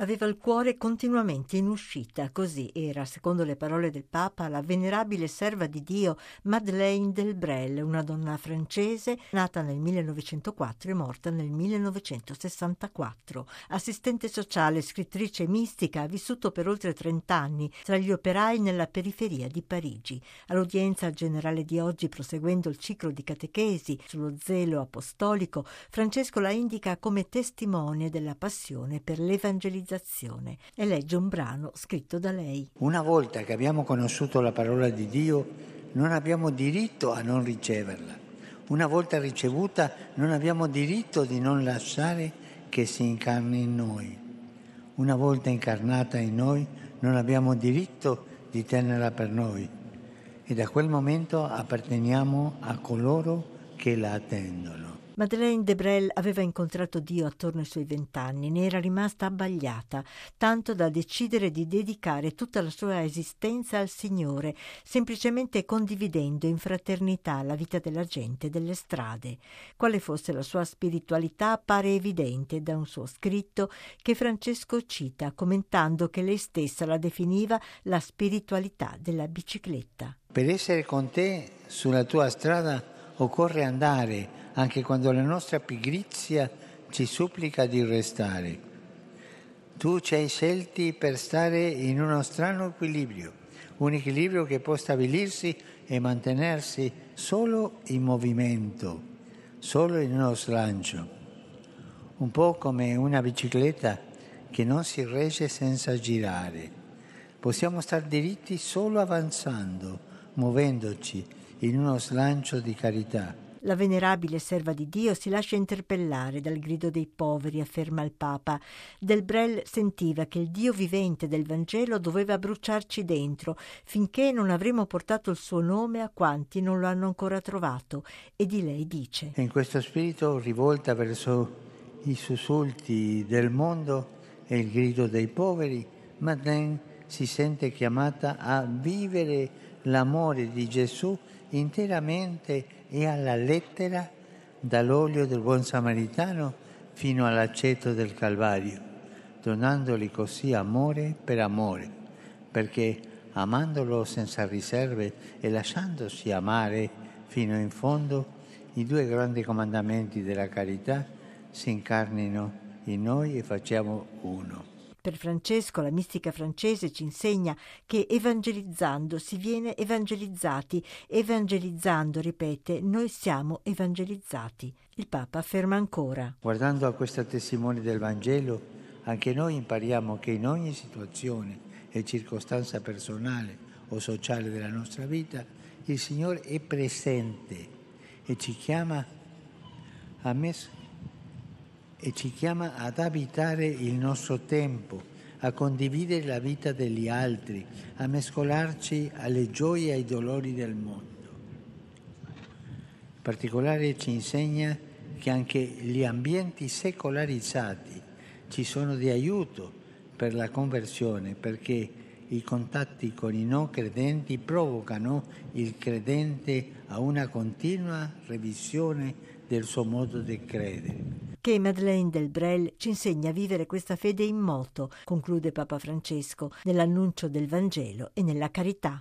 Aveva il cuore continuamente in uscita, così era, secondo le parole del Papa, la venerabile serva di Dio Madeleine Delbrel, una donna francese nata nel 1904 e morta nel 1964. Assistente sociale, scrittrice mistica, ha vissuto per oltre 30 anni tra gli operai nella periferia di Parigi. All'udienza generale di oggi, proseguendo il ciclo di catechesi sullo zelo apostolico, Francesco la indica come testimone della passione per l'evangelizzazione realizzazione e legge un brano scritto da lei. Una volta che abbiamo conosciuto la parola di Dio, non abbiamo diritto a non riceverla. Una volta ricevuta, non abbiamo diritto di non lasciare che si incarni in noi. Una volta incarnata in noi, non abbiamo diritto di tenerla per noi. E da quel momento apparteniamo a coloro che la attendono. Madeleine de Brel aveva incontrato Dio attorno ai suoi vent'anni, ne era rimasta abbagliata, tanto da decidere di dedicare tutta la sua esistenza al Signore, semplicemente condividendo in fraternità la vita della gente delle strade. Quale fosse la sua spiritualità appare evidente da un suo scritto che Francesco cita, commentando che lei stessa la definiva la spiritualità della bicicletta. Per essere con te sulla tua strada occorre andare anche quando la nostra pigrizia ci supplica di restare. Tu ci hai scelti per stare in uno strano equilibrio, un equilibrio che può stabilirsi e mantenersi solo in movimento, solo in uno slancio, un po' come una bicicletta che non si regge senza girare. Possiamo stare diritti solo avanzando, muovendoci in uno slancio di carità la venerabile serva di Dio si lascia interpellare dal grido dei poveri, afferma il Papa. Del Brel sentiva che il Dio vivente del Vangelo doveva bruciarci dentro finché non avremo portato il suo nome a quanti non lo hanno ancora trovato. E di lei dice: In questo spirito rivolta verso i sussulti del mondo e il grido dei poveri, Madeleine si sente chiamata a vivere l'amore di Gesù interamente e alla lettera dall'olio del buon samaritano fino all'aceto del Calvario, donandoli così amore per amore, perché amandolo senza riserve e lasciandosi amare fino in fondo, i due grandi comandamenti della carità si incarnino in noi e facciamo uno. Per Francesco, la mistica francese ci insegna che evangelizzando si viene evangelizzati, evangelizzando, ripete, noi siamo evangelizzati. Il Papa afferma ancora. Guardando a questa testimone del Vangelo, anche noi impariamo che in ogni situazione e circostanza personale o sociale della nostra vita, il Signore è presente e ci chiama a messa e ci chiama ad abitare il nostro tempo, a condividere la vita degli altri, a mescolarci alle gioie e ai dolori del mondo. In particolare ci insegna che anche gli ambienti secolarizzati ci sono di aiuto per la conversione perché i contatti con i non credenti provocano il credente a una continua revisione del suo modo di credere che Madeleine del Brel ci insegna a vivere questa fede in moto, conclude Papa Francesco, nell'annuncio del Vangelo e nella carità.